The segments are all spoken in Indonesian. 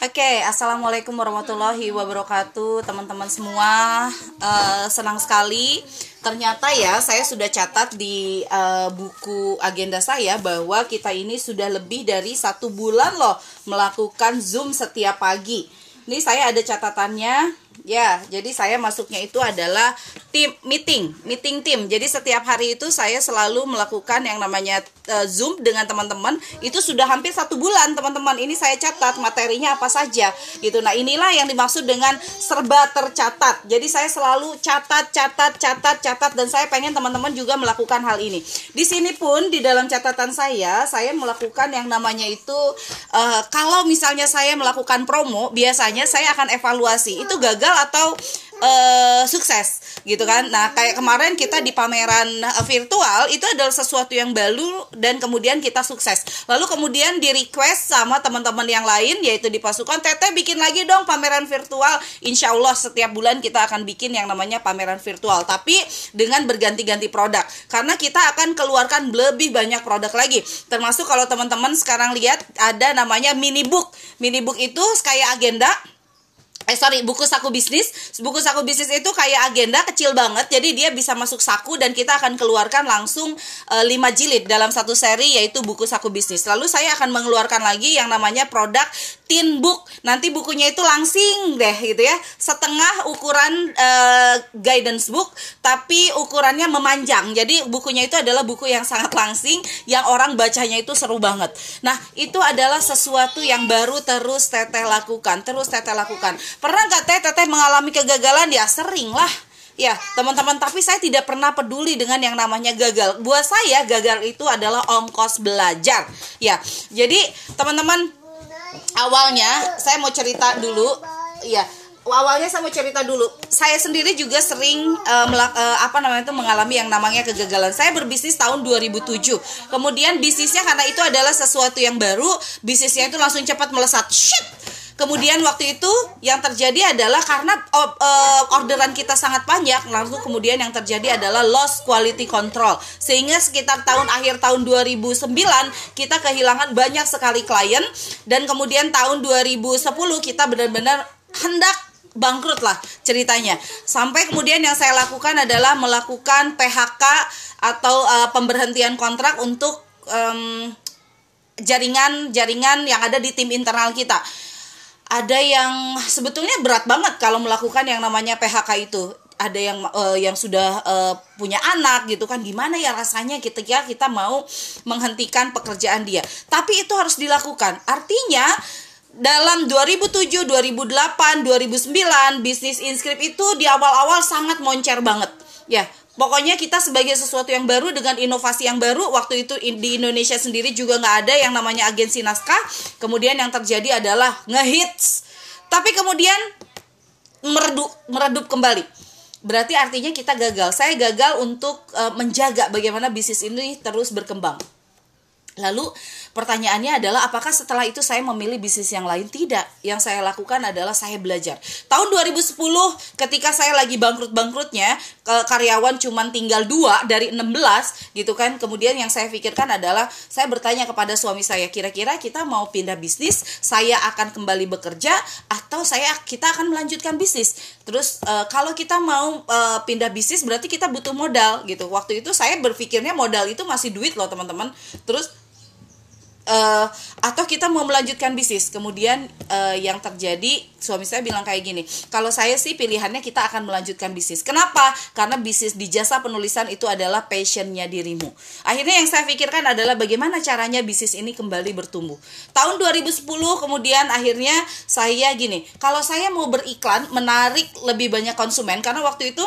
Oke, assalamualaikum warahmatullahi wabarakatuh, teman-teman semua. Uh, senang sekali. Ternyata ya, saya sudah catat di uh, buku agenda saya bahwa kita ini sudah lebih dari satu bulan loh melakukan zoom setiap pagi. Ini saya ada catatannya Ya, jadi saya masuknya itu adalah tim meeting, meeting tim. Jadi setiap hari itu saya selalu melakukan yang namanya uh, Zoom dengan teman-teman. Itu sudah hampir satu bulan, teman-teman. Ini saya catat materinya apa saja, gitu. Nah inilah yang dimaksud dengan serba tercatat. Jadi saya selalu catat, catat, catat, catat, dan saya pengen teman-teman juga melakukan hal ini. Di sini pun di dalam catatan saya, saya melakukan yang namanya itu uh, kalau misalnya saya melakukan promo, biasanya saya akan evaluasi. Itu gagal gagal atau uh, sukses gitu kan. Nah, kayak kemarin kita di pameran uh, virtual itu adalah sesuatu yang baru dan kemudian kita sukses. Lalu kemudian di request sama teman-teman yang lain yaitu di pasukan Teteh bikin lagi dong pameran virtual. Insya Allah setiap bulan kita akan bikin yang namanya pameran virtual tapi dengan berganti-ganti produk karena kita akan keluarkan lebih banyak produk lagi. Termasuk kalau teman-teman sekarang lihat ada namanya mini book. Mini book itu kayak agenda eh sorry buku saku bisnis. Buku saku bisnis itu kayak agenda kecil banget. Jadi dia bisa masuk saku dan kita akan keluarkan langsung uh, eh, 5 jilid dalam satu seri yaitu buku saku bisnis. Lalu saya akan mengeluarkan lagi yang namanya produk tin book. Nanti bukunya itu langsing deh gitu ya. Setengah ukuran uh, guidance book tapi ukurannya memanjang. Jadi bukunya itu adalah buku yang sangat langsing yang orang bacanya itu seru banget. Nah itu adalah sesuatu yang baru terus teteh lakukan terus teteh lakukan Pernah nggak teh teteh mengalami kegagalan? Ya sering lah. Ya, teman-teman, tapi saya tidak pernah peduli dengan yang namanya gagal. Buat saya, gagal itu adalah ongkos belajar. Ya, jadi teman-teman, awalnya saya mau cerita dulu. Ya, awalnya saya mau cerita dulu. Saya sendiri juga sering uh, melak, uh, apa namanya itu mengalami yang namanya kegagalan. Saya berbisnis tahun 2007. Kemudian bisnisnya karena itu adalah sesuatu yang baru, bisnisnya itu langsung cepat melesat. Shit Kemudian waktu itu yang terjadi adalah karena uh, orderan kita sangat banyak, lalu kemudian yang terjadi adalah loss quality control. Sehingga sekitar tahun akhir tahun 2009 kita kehilangan banyak sekali klien dan kemudian tahun 2010 kita benar-benar hendak bangkrut lah ceritanya. Sampai kemudian yang saya lakukan adalah melakukan PHK atau uh, pemberhentian kontrak untuk jaringan-jaringan yang ada di tim internal kita ada yang sebetulnya berat banget kalau melakukan yang namanya PHK itu. Ada yang uh, yang sudah uh, punya anak gitu kan. Gimana ya rasanya ketika kita mau menghentikan pekerjaan dia? Tapi itu harus dilakukan. Artinya dalam 2007, 2008, 2009 bisnis inskrip itu di awal-awal sangat moncer banget. Ya Pokoknya kita sebagai sesuatu yang baru dengan inovasi yang baru waktu itu di Indonesia sendiri juga nggak ada yang namanya agensi naskah. Kemudian yang terjadi adalah ngehits. Tapi kemudian meredup meredup kembali. Berarti artinya kita gagal. Saya gagal untuk uh, menjaga bagaimana bisnis ini terus berkembang. Lalu pertanyaannya adalah apakah setelah itu saya memilih bisnis yang lain? Tidak. Yang saya lakukan adalah saya belajar. Tahun 2010 ketika saya lagi bangkrut-bangkrutnya, karyawan cuma tinggal dua dari 16 gitu kan. Kemudian yang saya pikirkan adalah saya bertanya kepada suami saya, kira-kira kita mau pindah bisnis, saya akan kembali bekerja atau saya kita akan melanjutkan bisnis. Terus uh, kalau kita mau uh, pindah bisnis berarti kita butuh modal gitu. Waktu itu saya berpikirnya modal itu masih duit loh, teman-teman. Terus uh, atau kita mau melanjutkan bisnis. Kemudian uh, yang terjadi suami saya bilang kayak gini kalau saya sih pilihannya kita akan melanjutkan bisnis. Kenapa? Karena bisnis di jasa penulisan itu adalah passionnya dirimu. Akhirnya yang saya pikirkan adalah bagaimana caranya bisnis ini kembali bertumbuh. Tahun 2010 kemudian akhirnya saya gini kalau saya mau beriklan menarik lebih banyak konsumen karena waktu itu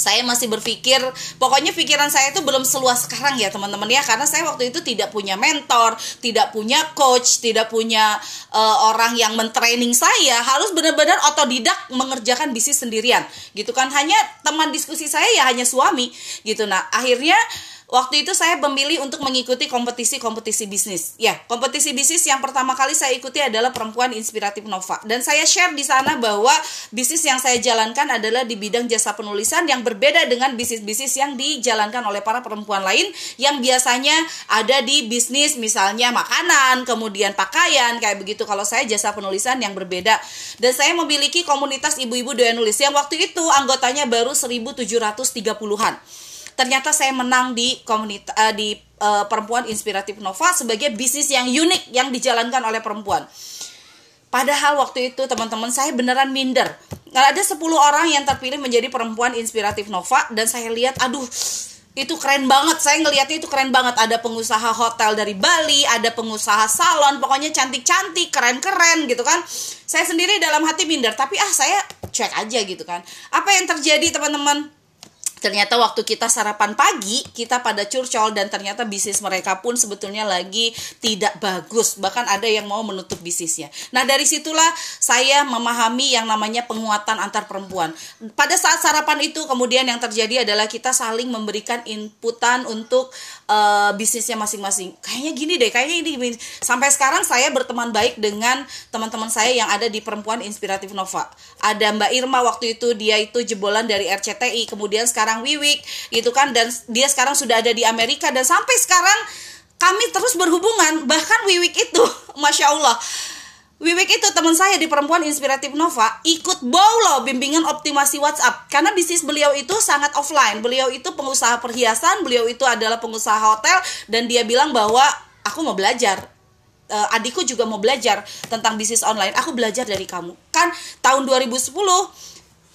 saya masih berpikir pokoknya pikiran saya itu belum seluas sekarang ya teman-teman ya. Karena saya waktu itu tidak punya mentor tidak punya coach tidak punya uh, orang yang mentraining saya. Harus benar-benar otodidak mengerjakan bisnis sendirian. Gitu kan. Hanya teman diskusi saya ya hanya suami. Gitu. Nah akhirnya waktu itu saya memilih untuk mengikuti kompetisi-kompetisi bisnis. Ya, kompetisi bisnis yang pertama kali saya ikuti adalah Perempuan Inspiratif Nova. Dan saya share di sana bahwa bisnis yang saya jalankan adalah di bidang jasa penulisan yang berbeda dengan bisnis-bisnis yang dijalankan oleh para perempuan lain yang biasanya ada di bisnis misalnya makanan, kemudian pakaian, kayak begitu. Kalau saya jasa penulisan yang berbeda. Dan saya memiliki komunitas ibu-ibu doyan nulis yang waktu itu anggotanya baru 1730-an ternyata saya menang di komunitas uh, di uh, perempuan inspiratif Nova sebagai bisnis yang unik yang dijalankan oleh perempuan. Padahal waktu itu teman-teman saya beneran minder. Nggak ada 10 orang yang terpilih menjadi perempuan inspiratif Nova dan saya lihat aduh itu keren banget. Saya ngelihatnya itu keren banget. Ada pengusaha hotel dari Bali ada pengusaha salon pokoknya cantik-cantik keren-keren gitu kan. Saya sendiri dalam hati minder tapi ah saya cek aja gitu kan. Apa yang terjadi teman-teman ternyata waktu kita sarapan pagi kita pada curcol dan ternyata bisnis mereka pun sebetulnya lagi tidak bagus. Bahkan ada yang mau menutup bisnisnya. Nah dari situlah saya memahami yang namanya penguatan antar perempuan. Pada saat sarapan itu kemudian yang terjadi adalah kita saling memberikan inputan untuk uh, bisnisnya masing-masing. Kayaknya gini deh kayaknya ini sampai sekarang saya berteman baik dengan teman-teman saya yang ada di perempuan inspiratif Nova. Ada Mbak Irma waktu itu dia itu jebolan dari RCTI kemudian sekarang sekarang Wiwik gitu kan dan dia sekarang sudah ada di Amerika dan sampai sekarang kami terus berhubungan bahkan Wiwik itu masya Allah Wiwik itu teman saya di Perempuan Inspiratif Nova ikut bow loh bimbingan optimasi WhatsApp karena bisnis beliau itu sangat offline. Beliau itu pengusaha perhiasan, beliau itu adalah pengusaha hotel dan dia bilang bahwa aku mau belajar. Uh, adikku juga mau belajar tentang bisnis online. Aku belajar dari kamu. Kan tahun 2010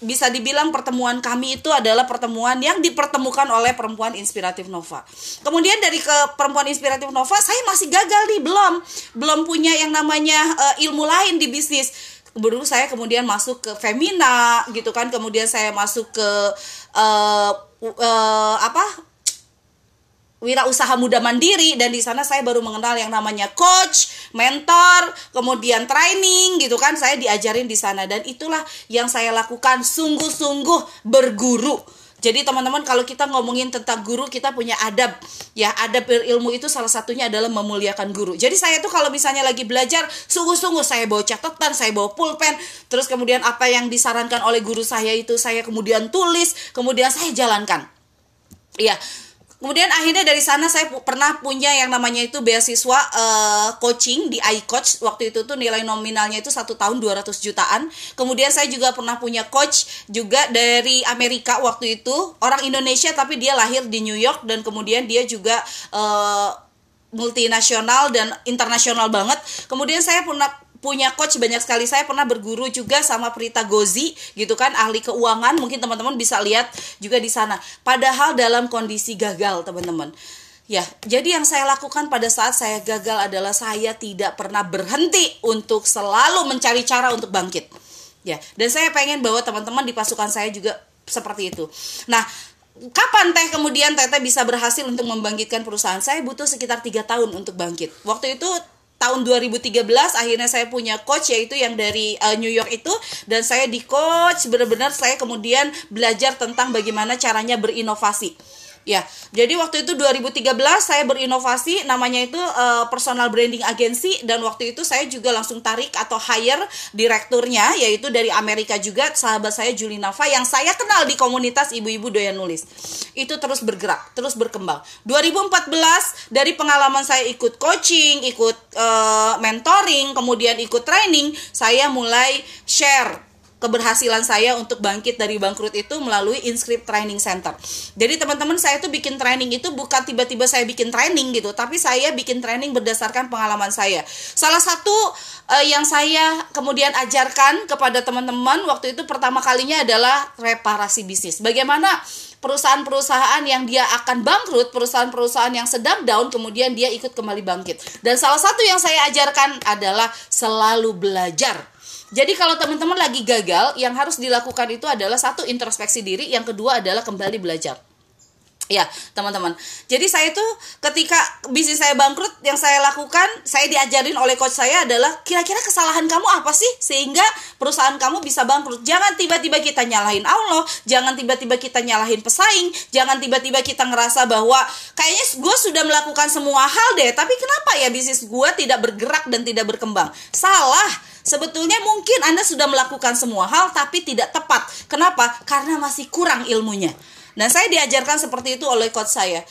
bisa dibilang pertemuan kami itu adalah pertemuan yang dipertemukan oleh perempuan inspiratif Nova. Kemudian dari ke perempuan inspiratif Nova, saya masih gagal nih, belum belum punya yang namanya uh, ilmu lain di bisnis. Baru saya kemudian masuk ke Femina gitu kan, kemudian saya masuk ke uh, uh, apa wirausaha muda mandiri dan di sana saya baru mengenal yang namanya coach, mentor, kemudian training gitu kan saya diajarin di sana dan itulah yang saya lakukan sungguh-sungguh berguru. Jadi teman-teman kalau kita ngomongin tentang guru kita punya adab ya adab ilmu itu salah satunya adalah memuliakan guru. Jadi saya tuh kalau misalnya lagi belajar sungguh-sungguh saya bawa catatan, saya bawa pulpen, terus kemudian apa yang disarankan oleh guru saya itu saya kemudian tulis, kemudian saya jalankan. Ya, Kemudian akhirnya dari sana saya pernah punya yang namanya itu beasiswa uh, coaching di iCoach. Waktu itu tuh nilai nominalnya itu satu tahun 200 jutaan. Kemudian saya juga pernah punya coach juga dari Amerika waktu itu. Orang Indonesia tapi dia lahir di New York dan kemudian dia juga uh, multinasional dan internasional banget. Kemudian saya pernah punya coach banyak sekali saya pernah berguru juga sama Prita Gozi gitu kan ahli keuangan mungkin teman-teman bisa lihat juga di sana padahal dalam kondisi gagal teman-teman Ya, jadi yang saya lakukan pada saat saya gagal adalah saya tidak pernah berhenti untuk selalu mencari cara untuk bangkit. Ya, dan saya pengen bahwa teman-teman di pasukan saya juga seperti itu. Nah, kapan teh kemudian teteh bisa berhasil untuk membangkitkan perusahaan? Saya butuh sekitar tiga tahun untuk bangkit. Waktu itu tahun 2013 akhirnya saya punya coach yaitu yang dari uh, New York itu. Dan saya di coach benar-benar saya kemudian belajar tentang bagaimana caranya berinovasi Ya, jadi waktu itu 2013 saya berinovasi namanya itu uh, personal branding agency dan waktu itu saya juga langsung tarik atau hire direkturnya yaitu dari Amerika juga sahabat saya Julie Nava yang saya kenal di komunitas ibu-ibu doyan nulis. Itu terus bergerak, terus berkembang. 2014 dari pengalaman saya ikut coaching, ikut uh, mentoring, kemudian ikut training, saya mulai share keberhasilan saya untuk bangkit dari bangkrut itu melalui Inscript Training Center. Jadi teman-teman saya tuh bikin training itu bukan tiba-tiba saya bikin training gitu, tapi saya bikin training berdasarkan pengalaman saya. Salah satu uh, yang saya kemudian ajarkan kepada teman-teman waktu itu pertama kalinya adalah reparasi bisnis. Bagaimana perusahaan-perusahaan yang dia akan bangkrut, perusahaan-perusahaan yang sedang down, kemudian dia ikut kembali bangkit. Dan salah satu yang saya ajarkan adalah selalu belajar jadi kalau teman-teman lagi gagal, yang harus dilakukan itu adalah satu introspeksi diri, yang kedua adalah kembali belajar. Ya, teman-teman. Jadi saya tuh ketika bisnis saya bangkrut, yang saya lakukan, saya diajarin oleh coach saya adalah kira-kira kesalahan kamu apa sih sehingga perusahaan kamu bisa bangkrut. Jangan tiba-tiba kita nyalahin Allah, jangan tiba-tiba kita nyalahin pesaing, jangan tiba-tiba kita ngerasa bahwa kayaknya gue sudah melakukan semua hal deh, tapi kenapa ya bisnis gue tidak bergerak dan tidak berkembang? Salah. Sebetulnya mungkin Anda sudah melakukan semua hal tapi tidak tepat. Kenapa? Karena masih kurang ilmunya. Dan saya diajarkan seperti itu oleh coach saya.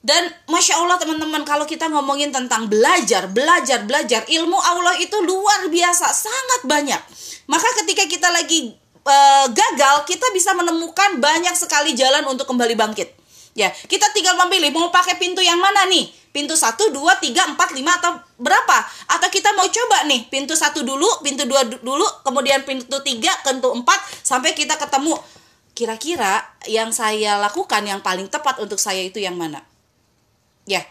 Dan masya Allah teman-teman kalau kita ngomongin tentang belajar, belajar, belajar ilmu Allah itu luar biasa, sangat banyak. Maka ketika kita lagi e, gagal, kita bisa menemukan banyak sekali jalan untuk kembali bangkit. Ya, kita tinggal memilih mau pakai pintu yang mana nih? Pintu 1, 2, 3, 4, 5 atau berapa? Atau kita mau coba nih pintu satu dulu, pintu dua dulu, kemudian pintu 3, pintu 4 sampai kita ketemu kira-kira yang saya lakukan yang paling tepat untuk saya itu yang mana? Ya.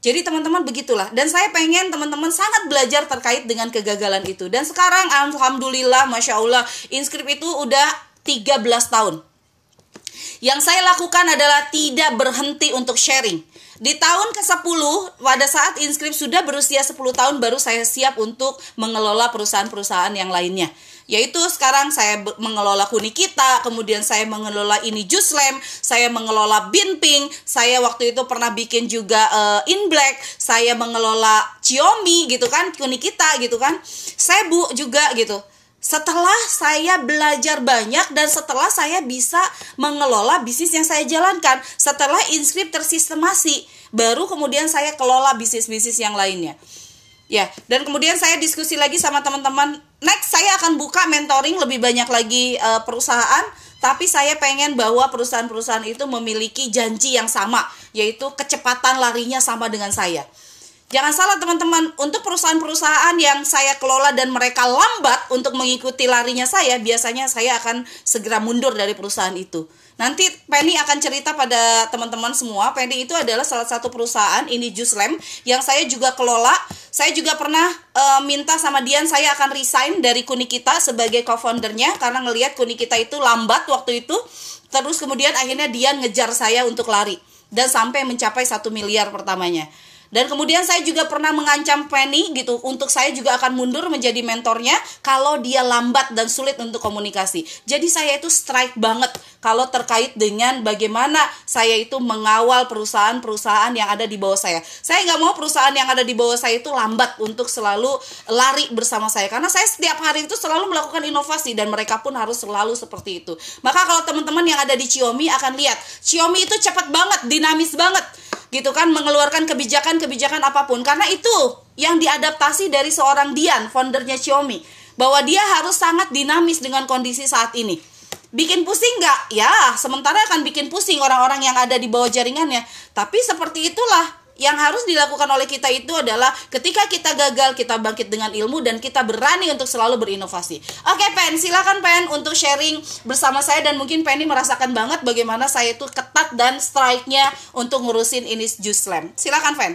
Jadi teman-teman begitulah dan saya pengen teman-teman sangat belajar terkait dengan kegagalan itu. Dan sekarang alhamdulillah Masya Allah inskrip itu udah 13 tahun. Yang saya lakukan adalah tidak berhenti untuk sharing. Di tahun ke-10, pada saat inskrip sudah berusia 10 tahun baru saya siap untuk mengelola perusahaan-perusahaan yang lainnya yaitu sekarang saya mengelola Kuni Kita, kemudian saya mengelola ini Juslem, saya mengelola Binping, saya waktu itu pernah bikin juga uh, In Black, saya mengelola Xiaomi gitu kan, Kuni Kita gitu kan, Sebu juga gitu. Setelah saya belajar banyak dan setelah saya bisa mengelola bisnis yang saya jalankan, setelah inskrip tersistemasi, baru kemudian saya kelola bisnis-bisnis yang lainnya. Ya, dan kemudian saya diskusi lagi sama teman-teman. Next saya akan buka mentoring lebih banyak lagi uh, perusahaan, tapi saya pengen bahwa perusahaan-perusahaan itu memiliki janji yang sama, yaitu kecepatan larinya sama dengan saya. Jangan salah teman-teman, untuk perusahaan-perusahaan yang saya kelola dan mereka lambat untuk mengikuti larinya saya, biasanya saya akan segera mundur dari perusahaan itu. Nanti Penny akan cerita pada teman-teman semua. Penny itu adalah salah satu perusahaan ini Lamp yang saya juga kelola. Saya juga pernah uh, minta sama Dian saya akan resign dari Kunikita sebagai co-foundernya karena ngelihat Kunikita itu lambat waktu itu. Terus kemudian akhirnya Dian ngejar saya untuk lari dan sampai mencapai satu miliar pertamanya. Dan kemudian saya juga pernah mengancam Penny gitu untuk saya juga akan mundur menjadi mentornya kalau dia lambat dan sulit untuk komunikasi. Jadi saya itu strike banget kalau terkait dengan bagaimana saya itu mengawal perusahaan-perusahaan yang ada di bawah saya. Saya nggak mau perusahaan yang ada di bawah saya itu lambat untuk selalu lari bersama saya karena saya setiap hari itu selalu melakukan inovasi dan mereka pun harus selalu seperti itu. Maka kalau teman-teman yang ada di Xiaomi akan lihat Xiaomi itu cepat banget, dinamis banget gitu kan mengeluarkan kebijakan-kebijakan apa pun. Karena itu yang diadaptasi dari seorang Dian foundernya Xiaomi bahwa dia harus sangat dinamis dengan kondisi saat ini. Bikin pusing nggak? Ya sementara akan bikin pusing orang-orang yang ada di bawah jaringannya. Tapi seperti itulah yang harus dilakukan oleh kita itu adalah ketika kita gagal kita bangkit dengan ilmu dan kita berani untuk selalu berinovasi. Oke Pen, silakan Pen untuk sharing bersama saya dan mungkin Penny merasakan banget bagaimana saya itu ketat dan strike-nya untuk ngurusin ini Juice Slam. Silakan Pen.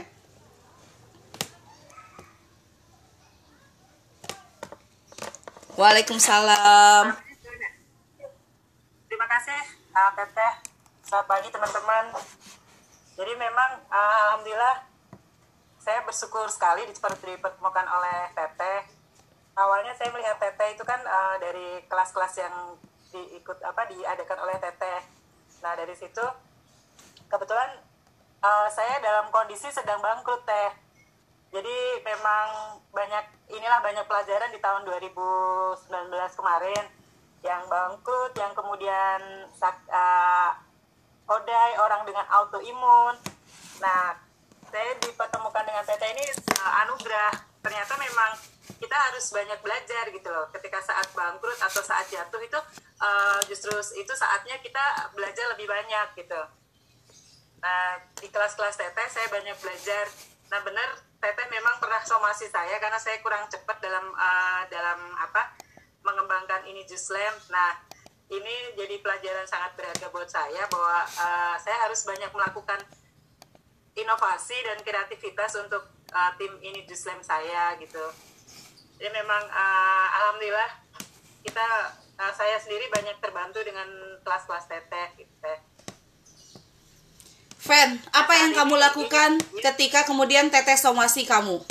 Waalaikumsalam. Terima kasih, Teteh. Selamat pagi teman-teman jadi memang alhamdulillah saya bersyukur sekali dipertemukan oleh Teteh. Awalnya saya melihat Teteh itu kan uh, dari kelas-kelas yang diikut apa diadakan oleh Teteh. Nah dari situ kebetulan uh, saya dalam kondisi sedang bangkrut Teh. Jadi memang banyak inilah banyak pelajaran di tahun 2019 kemarin. Yang bangkrut yang kemudian uh, odai orang dengan autoimun. Nah saya dipertemukan dengan Teteh ini uh, anugerah. Ternyata memang kita harus banyak belajar gitu loh. Ketika saat bangkrut atau saat jatuh itu uh, justru itu saatnya kita belajar lebih banyak gitu. Nah di kelas-kelas Teteh saya banyak belajar. Nah benar Teteh memang pernah somasi saya karena saya kurang cepat dalam uh, dalam apa mengembangkan ini Juice Lamp nah ini jadi pelajaran sangat berharga buat saya bahwa uh, saya harus banyak melakukan inovasi dan kreativitas untuk uh, tim ini di slam saya gitu. Jadi memang uh, alhamdulillah kita uh, saya sendiri banyak terbantu dengan kelas-kelas teteh gitu teh. Fen, apa yang kamu lakukan ketika kemudian teteh somasi kamu?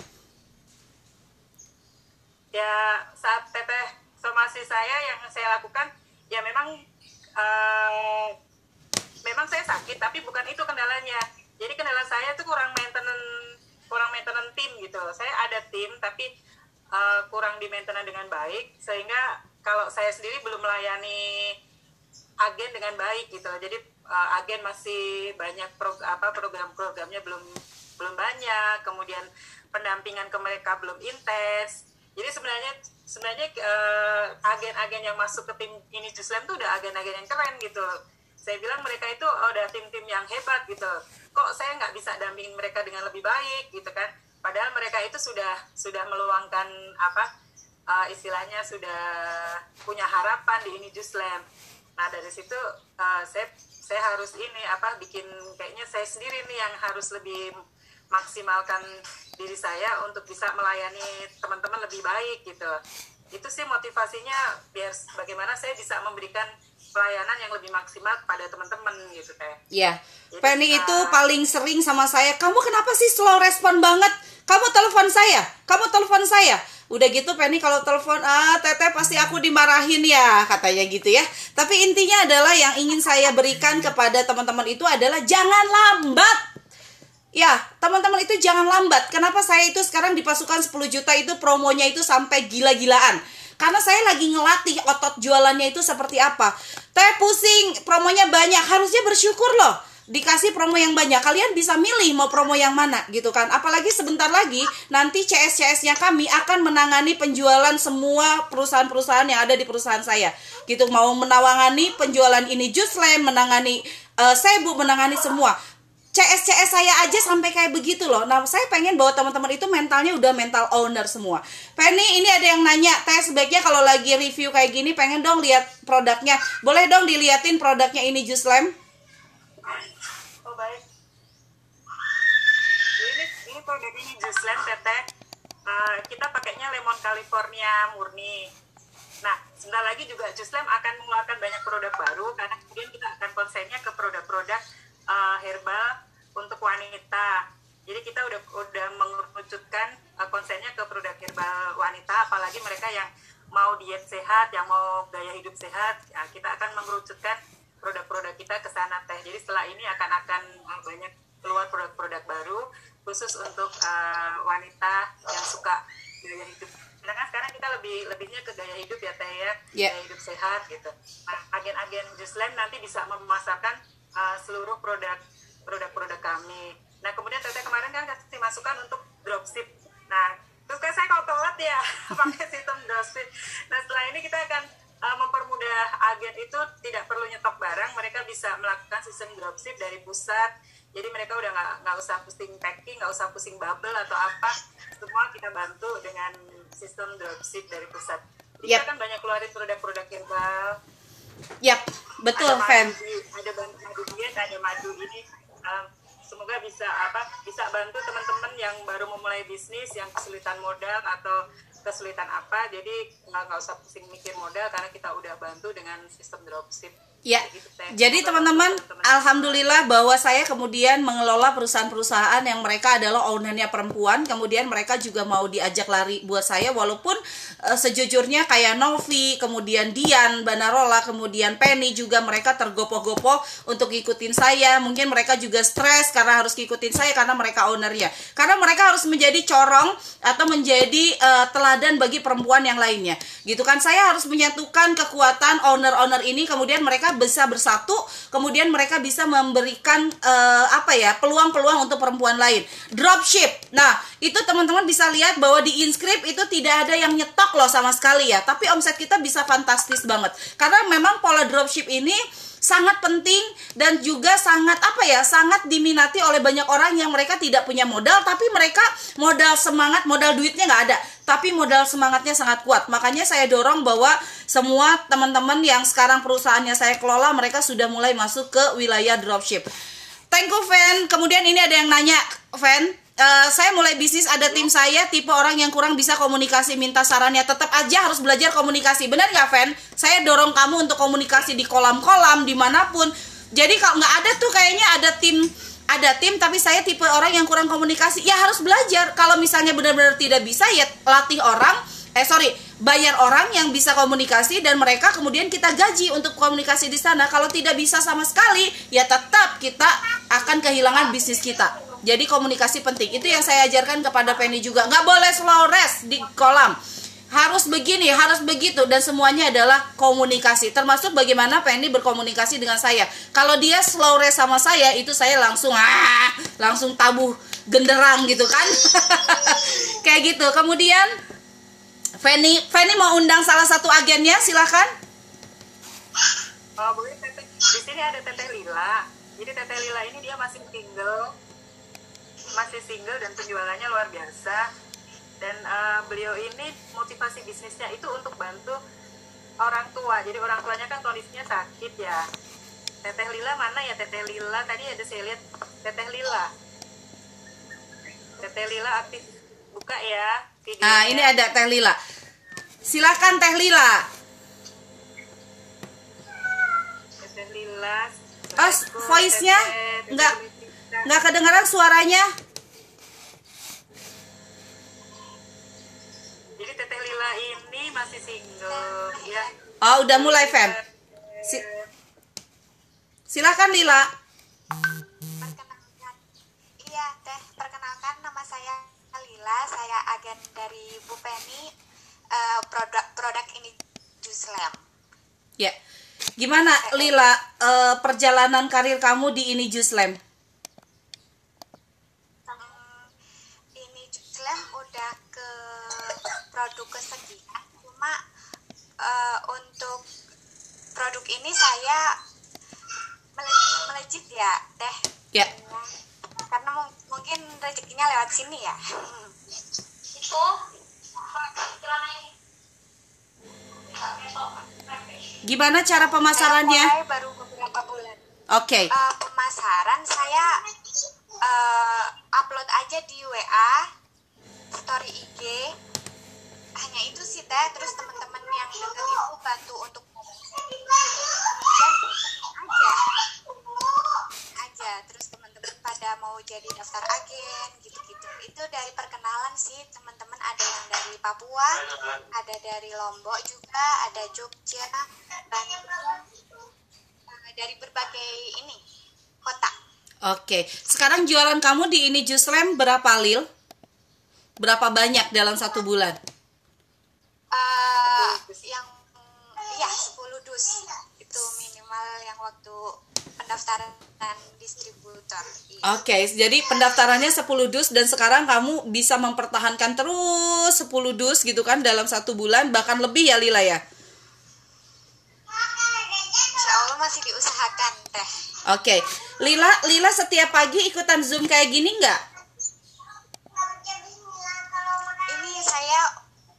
Ya saat teteh somasi saya yang saya lakukan ya memang uh, memang saya sakit tapi bukan itu kendalanya. Jadi kendala saya itu kurang maintenance kurang maintenance tim gitu. Saya ada tim tapi uh, kurang di maintenance dengan baik sehingga kalau saya sendiri belum melayani agen dengan baik gitu. Jadi uh, agen masih banyak pro, apa program-programnya belum belum banyak, kemudian pendampingan ke mereka belum intens jadi sebenarnya sebenarnya uh, agen-agen yang masuk ke tim ini Juslam tuh udah agen-agen yang keren gitu saya bilang mereka itu oh, udah tim-tim yang hebat gitu kok saya nggak bisa dampingin mereka dengan lebih baik? gitu kan. Padahal mereka itu sudah sudah meluangkan apa uh, istilahnya sudah punya harapan di ini Juslam. Nah dari situ uh, saya saya harus ini apa bikin kayaknya saya sendiri nih yang harus lebih maksimalkan diri saya untuk bisa melayani teman-teman lebih baik gitu itu sih motivasinya biar bagaimana saya bisa memberikan pelayanan yang lebih maksimal kepada teman-teman gitu teh. Iya. Penny itu paling sering sama saya, kamu kenapa sih slow respon banget? Kamu telepon saya, kamu telepon saya. Udah gitu Penny kalau telepon ah teteh pasti aku dimarahin ya katanya gitu ya. Tapi intinya adalah yang ingin saya berikan kepada teman-teman itu adalah jangan lambat Ya, teman-teman itu jangan lambat. Kenapa saya itu sekarang di pasukan 10 juta itu promonya itu sampai gila-gilaan? Karena saya lagi ngelatih otot jualannya itu seperti apa. Teh pusing, promonya banyak. Harusnya bersyukur loh. Dikasih promo yang banyak, kalian bisa milih mau promo yang mana gitu kan. Apalagi sebentar lagi nanti CS-CS-nya kami akan menangani penjualan semua perusahaan-perusahaan yang ada di perusahaan saya. Gitu mau menawangani penjualan ini Juslam, menangani uh, Sebu, menangani semua CS CS saya aja sampai kayak begitu loh. Nah, saya pengen bahwa teman-teman itu mentalnya udah mental owner semua. Penny, ini ada yang nanya, tes sebaiknya kalau lagi review kayak gini pengen dong lihat produknya. Boleh dong diliatin produknya ini Jus Lem? Oh, baik. Ini ini produk ini Jus Lem, Teteh. Uh, kita pakainya lemon California murni. Nah, sebentar lagi juga Juslem akan mengeluarkan banyak produk baru karena kemudian kita akan konsennya ke produk-produk uh, herbal untuk wanita. Jadi kita udah udah mengerucutkan uh, konsennya ke produk herbal wanita, apalagi mereka yang mau diet sehat, yang mau gaya hidup sehat, ya, kita akan mengerucutkan produk-produk kita ke sana teh. Jadi setelah ini akan akan uh, banyak keluar produk-produk baru khusus untuk uh, wanita yang suka gaya hidup. Nah kan sekarang kita lebih lebihnya ke gaya hidup ya teh ya, yeah. gaya hidup sehat gitu. Nah agen-agen Juslam nanti bisa memasarkan uh, seluruh produk produk-produk kami. Nah kemudian teteh kemarin kan kasih masukan untuk dropship. Nah terus kan saya kalau telat ya pakai sistem dropship. Nah setelah ini kita akan uh, mempermudah agen itu tidak perlu nyetok barang, mereka bisa melakukan sistem dropship dari pusat. Jadi mereka udah nggak nggak usah pusing packing, nggak usah pusing bubble atau apa. Semua kita bantu dengan sistem dropship dari pusat. Jadi yep. kita kan banyak keluarin produk-produk herbal, Yap, betul, ada Fem. Ada madu diet, ada madu ini. Um, semoga bisa apa bisa bantu teman-teman yang baru memulai bisnis yang kesulitan modal atau kesulitan apa jadi nggak usah pusing mikir modal karena kita udah bantu dengan sistem dropship Ya, gitu, jadi teman-teman, alhamdulillah bahwa saya kemudian mengelola perusahaan-perusahaan yang mereka adalah ownernya perempuan, kemudian mereka juga mau diajak lari buat saya, walaupun uh, sejujurnya kayak Novi, kemudian Dian, Banarola, kemudian Penny juga mereka tergopoh-gopoh untuk ngikutin saya, mungkin mereka juga stres karena harus ngikutin saya karena mereka ownernya, karena mereka harus menjadi corong atau menjadi uh, teladan bagi perempuan yang lainnya, gitu kan? Saya harus menyatukan kekuatan owner-owner ini, kemudian mereka bisa bersatu kemudian mereka bisa memberikan uh, apa ya peluang-peluang untuk perempuan lain. Dropship. Nah itu teman-teman bisa lihat bahwa di inscript itu tidak ada yang nyetok loh sama sekali ya. Tapi omset kita bisa fantastis banget. Karena memang pola dropship ini sangat penting dan juga sangat apa ya sangat diminati oleh banyak orang yang mereka tidak punya modal tapi mereka modal semangat modal duitnya nggak ada. Tapi modal semangatnya sangat kuat. Makanya saya dorong bahwa semua teman-teman yang sekarang perusahaannya saya kelola mereka sudah mulai masuk ke wilayah dropship. Thank you Fan kemudian ini ada yang nanya Fan Uh, saya mulai bisnis ada tim saya tipe orang yang kurang bisa komunikasi minta sarannya. Tetap aja harus belajar komunikasi. Benar nggak Fen? Saya dorong kamu untuk komunikasi di kolam-kolam di mana pun. Jadi kalau nggak ada tuh kayaknya ada tim ada tim tapi saya tipe orang yang kurang komunikasi. Ya harus belajar. Kalau misalnya benar-benar tidak bisa ya latih orang. Eh sorry bayar orang yang bisa komunikasi dan mereka kemudian kita gaji untuk komunikasi di sana. Kalau tidak bisa sama sekali ya tetap kita akan kehilangan bisnis kita jadi komunikasi penting itu yang saya ajarkan kepada Penny juga nggak boleh slow rest di kolam harus begini, harus begitu dan semuanya adalah komunikasi. Termasuk bagaimana Penny berkomunikasi dengan saya. Kalau dia slow race sama saya, itu saya langsung ah, langsung tabuh genderang gitu kan. Kayak gitu. Kemudian Penny Penny mau undang salah satu agennya, silahkan. Oh. Di sini ada Teteh Lila. Jadi Teteh Lila ini dia masih single. Masih single dan penjualannya luar biasa. Dan uh, beliau ini motivasi bisnisnya itu untuk bantu orang tua. Jadi orang tuanya kan kondisinya sakit ya. Teteh Lila mana ya? Teteh Lila. Tadi ada saya lihat Teteh Lila. Teteh Lila aktif. Buka ya videonya. nah ini ada Teh Lila. Silakan Teh Lila. Teteh Lila. Oh voice-nya nggak nggak kedengaran suaranya? Masih single ya oh udah mulai fam si silakan Lila. Perkenalkan iya teh. Perkenalkan nama saya Lila. Saya agen dari Bu Penny. Uh, produk produk ini Juslam ya. Gimana Lila uh, perjalanan karir kamu di ini Juslam hmm, produk kesekian cuma uh, untuk produk ini saya melejit ya teh? Ya. Karena mungkin rezekinya lewat sini ya. Itu gimana cara pemasarannya? Baru beberapa bulan. Oke. Okay. uh, eh, pemasaran saya uh, upload aja di WA story IG hanya itu sih teh terus teman-teman yang deket itu bantu untuk dan aja aja terus teman-teman pada mau jadi daftar agen gitu-gitu itu dari perkenalan sih teman-teman ada yang dari Papua ada dari Lombok juga ada Jogja Bandung eh, dari berbagai ini kota Oke, sekarang jualan kamu di ini Juslem berapa lil? Berapa banyak dalam satu bulan? uh, yang ya 10 dus itu minimal yang waktu pendaftaran distributor. Iya. Oke, okay, jadi pendaftarannya 10 dus dan sekarang kamu bisa mempertahankan terus 10 dus gitu kan dalam satu bulan bahkan lebih ya Lila ya? Insya Allah masih diusahakan teh. Oke, okay. Lila Lila setiap pagi ikutan zoom kayak gini nggak?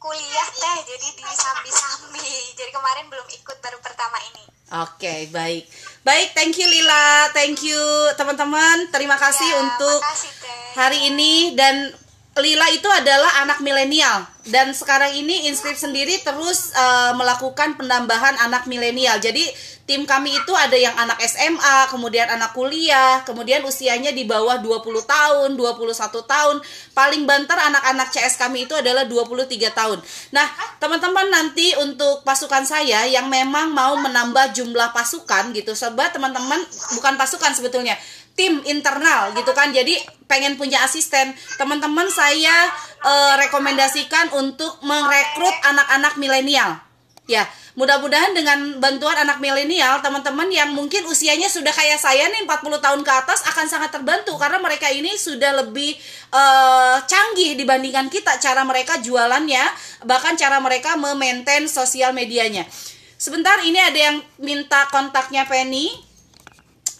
kuliah teh jadi di sambi-sambi jadi kemarin belum ikut baru pertama ini oke okay, baik baik thank you Lila. Thank you teman-teman. Terima kasih ya, untuk makasih, hari ini. Dan Lila itu adalah anak milenial. Dan sekarang ini Inscript sendiri terus uh, melakukan penambahan anak milenial. Jadi tim kami itu ada yang anak SMA, kemudian anak kuliah, kemudian usianya di bawah 20 tahun, 21 tahun. Paling banter anak-anak CS kami itu adalah 23 tahun. Nah, teman-teman nanti untuk pasukan saya yang memang mau menambah jumlah pasukan gitu, sobat teman-teman bukan pasukan sebetulnya tim internal gitu kan jadi pengen punya asisten teman-teman saya uh, rekomendasikan untuk merekrut anak-anak milenial ya mudah-mudahan dengan bantuan anak milenial teman-teman yang mungkin usianya sudah kayak saya nih 40 tahun ke atas akan sangat terbantu. Karena mereka ini sudah lebih uh, canggih dibandingkan kita cara mereka jualannya bahkan cara mereka memaintain sosial medianya. Sebentar ini ada yang minta kontaknya Penny.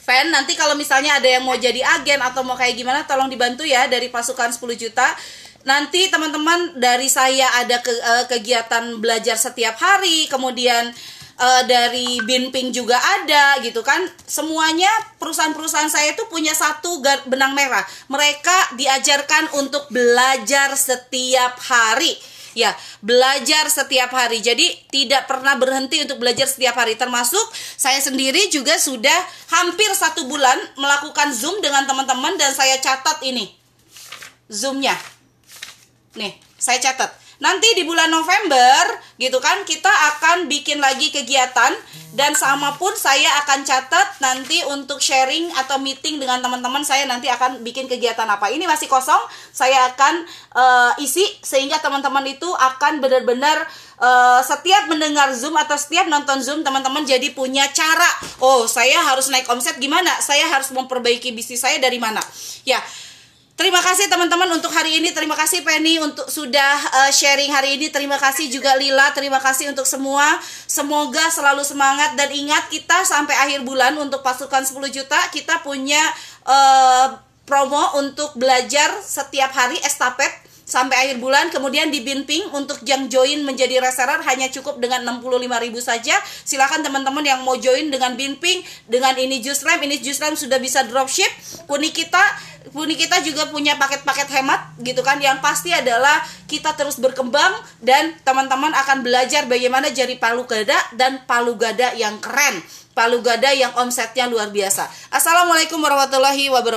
Fan nanti kalau misalnya ada yang mau jadi agen atau mau kayak gimana tolong dibantu ya dari pasukan 10 juta nanti teman-teman dari saya ada ke, uh, kegiatan belajar setiap hari kemudian uh, dari Binping juga ada gitu kan semuanya perusahaan-perusahaan saya itu punya satu benang merah mereka diajarkan untuk belajar setiap hari Ya, belajar setiap hari. Jadi tidak pernah berhenti untuk belajar setiap hari. Termasuk saya sendiri juga sudah hampir satu bulan melakukan Zoom dengan teman-teman dan saya catat ini. Zoomnya. Nih, saya catat. Nanti di bulan November gitu kan kita akan bikin lagi kegiatan dan sama pun saya akan catat nanti untuk sharing atau meeting dengan teman-teman saya nanti akan bikin kegiatan apa. Ini masih kosong saya akan uh, isi sehingga teman-teman itu akan benar-benar uh, setiap mendengar Zoom atau setiap nonton Zoom teman-teman jadi punya cara. Oh saya harus naik omset gimana? Saya harus memperbaiki bisnis saya dari mana? Ya Terima kasih teman-teman untuk hari ini. Terima kasih Penny untuk sudah uh, sharing hari ini. Terima kasih juga Lila. Terima kasih untuk semua. Semoga selalu semangat dan ingat kita sampai akhir bulan untuk pasukan 10 juta kita punya uh, promo untuk belajar setiap hari estafet sampai akhir bulan kemudian di Binping untuk yang join menjadi reseller hanya cukup dengan 65.000 saja. Silakan teman-teman yang mau join dengan Binping dengan ini Juslam ini Juslam sudah bisa dropship. Kuni kita Kuni kita juga punya paket-paket hemat gitu kan yang pasti adalah kita terus berkembang dan teman-teman akan belajar bagaimana jadi palu gada dan palu gada yang keren palu gada yang omsetnya luar biasa. Assalamualaikum warahmatullahi wabarakatuh